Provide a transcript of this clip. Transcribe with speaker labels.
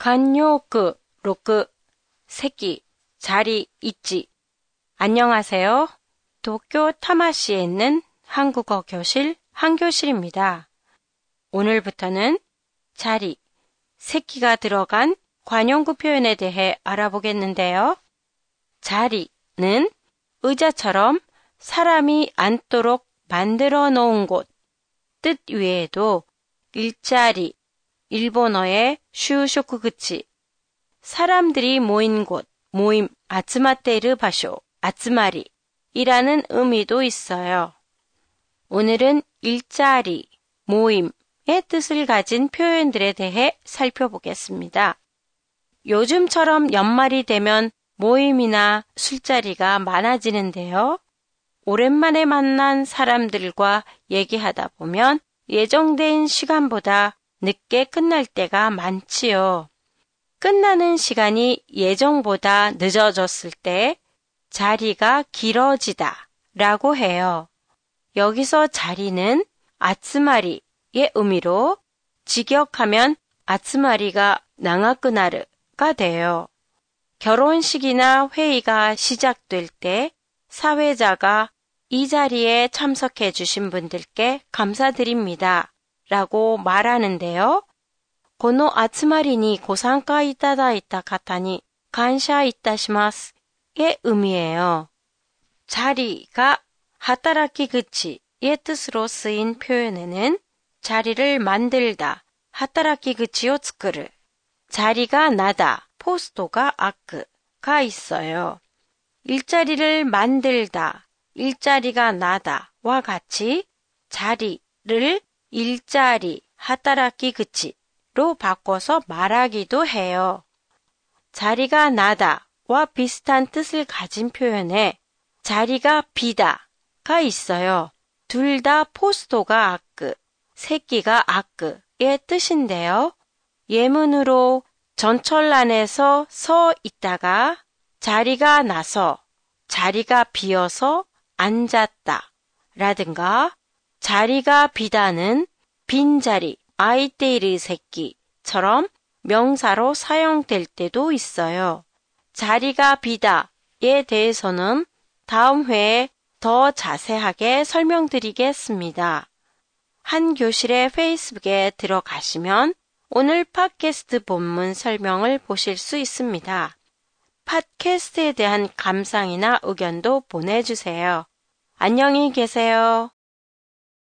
Speaker 1: 간요크 로크 새끼 자리 있지. 안녕하세요. 도쿄 타마시에 있는 한국어 교실 한교실입니다. 오늘부터는 자리, 새끼가 들어간 관용구 표현에 대해 알아보겠는데요. 자리는 의자처럼 사람이 앉도록 만들어 놓은 곳, 뜻 외에도 일자리, 일본어의 슈쇼쿠그치, 사람들이 모인 곳, 모임, 아츠마테르 바쇼, 아츠마리 이라는 의미도 있어요. 오늘은 일자리, 모임의 뜻을 가진 표현들에 대해 살펴보겠습니다. 요즘처럼 연말이 되면 모임이나 술자리가 많아지는데요. 오랜만에 만난 사람들과 얘기하다 보면 예정된 시간보다 늦게 끝날 때가 많지요. 끝나는 시간이 예정보다 늦어졌을 때 자리가 길어지다 라고 해요. 여기서 자리는 아츠마리의 의미로 직역하면 아츠마리가 나가끄나르가 돼요. 결혼식이나 회의가 시작될 때 사회자가 이 자리에 참석해 주신 분들께 감사드립니다. 라고 말하는데요. この集まりにご参加いただいた方に感謝いたします의 의미예요. 자리가 하타라키 그치의 뜻으로 쓰인 표현에는 자리를 만들다, 하타라키 그치요 츠크르, 자리가 나다, 포스토가 아크가 있어요. 일자리를 만들다, 일자리가 나다와 같이 자리를 일자리, 하타라키 그치로 바꿔서 말하기도 해요. 자리가 나다와 비슷한 뜻을 가진 표현에 자리가 비다가 있어요. 둘 다 포스토가 아크, 새끼가 아크의 뜻인데요. 예문으로 전철란에서 서 있다가 자리가 나서 자리가 비어서 앉았다 라든가 자리가 비다는 빈자리, 아이테이르 새끼처럼 명사로 사용될 때도 있어요. 자리가 비다에 대해서는 다음 회에 더 자세하게 설명드리겠습니다. 한 교실의 페이스북에 들어가시면 오늘 팟캐스트 본문 설명을 보실 수 있습니다. 팟캐스트에 대한 감상이나 의견도 보내주세요. 안녕히 계세요.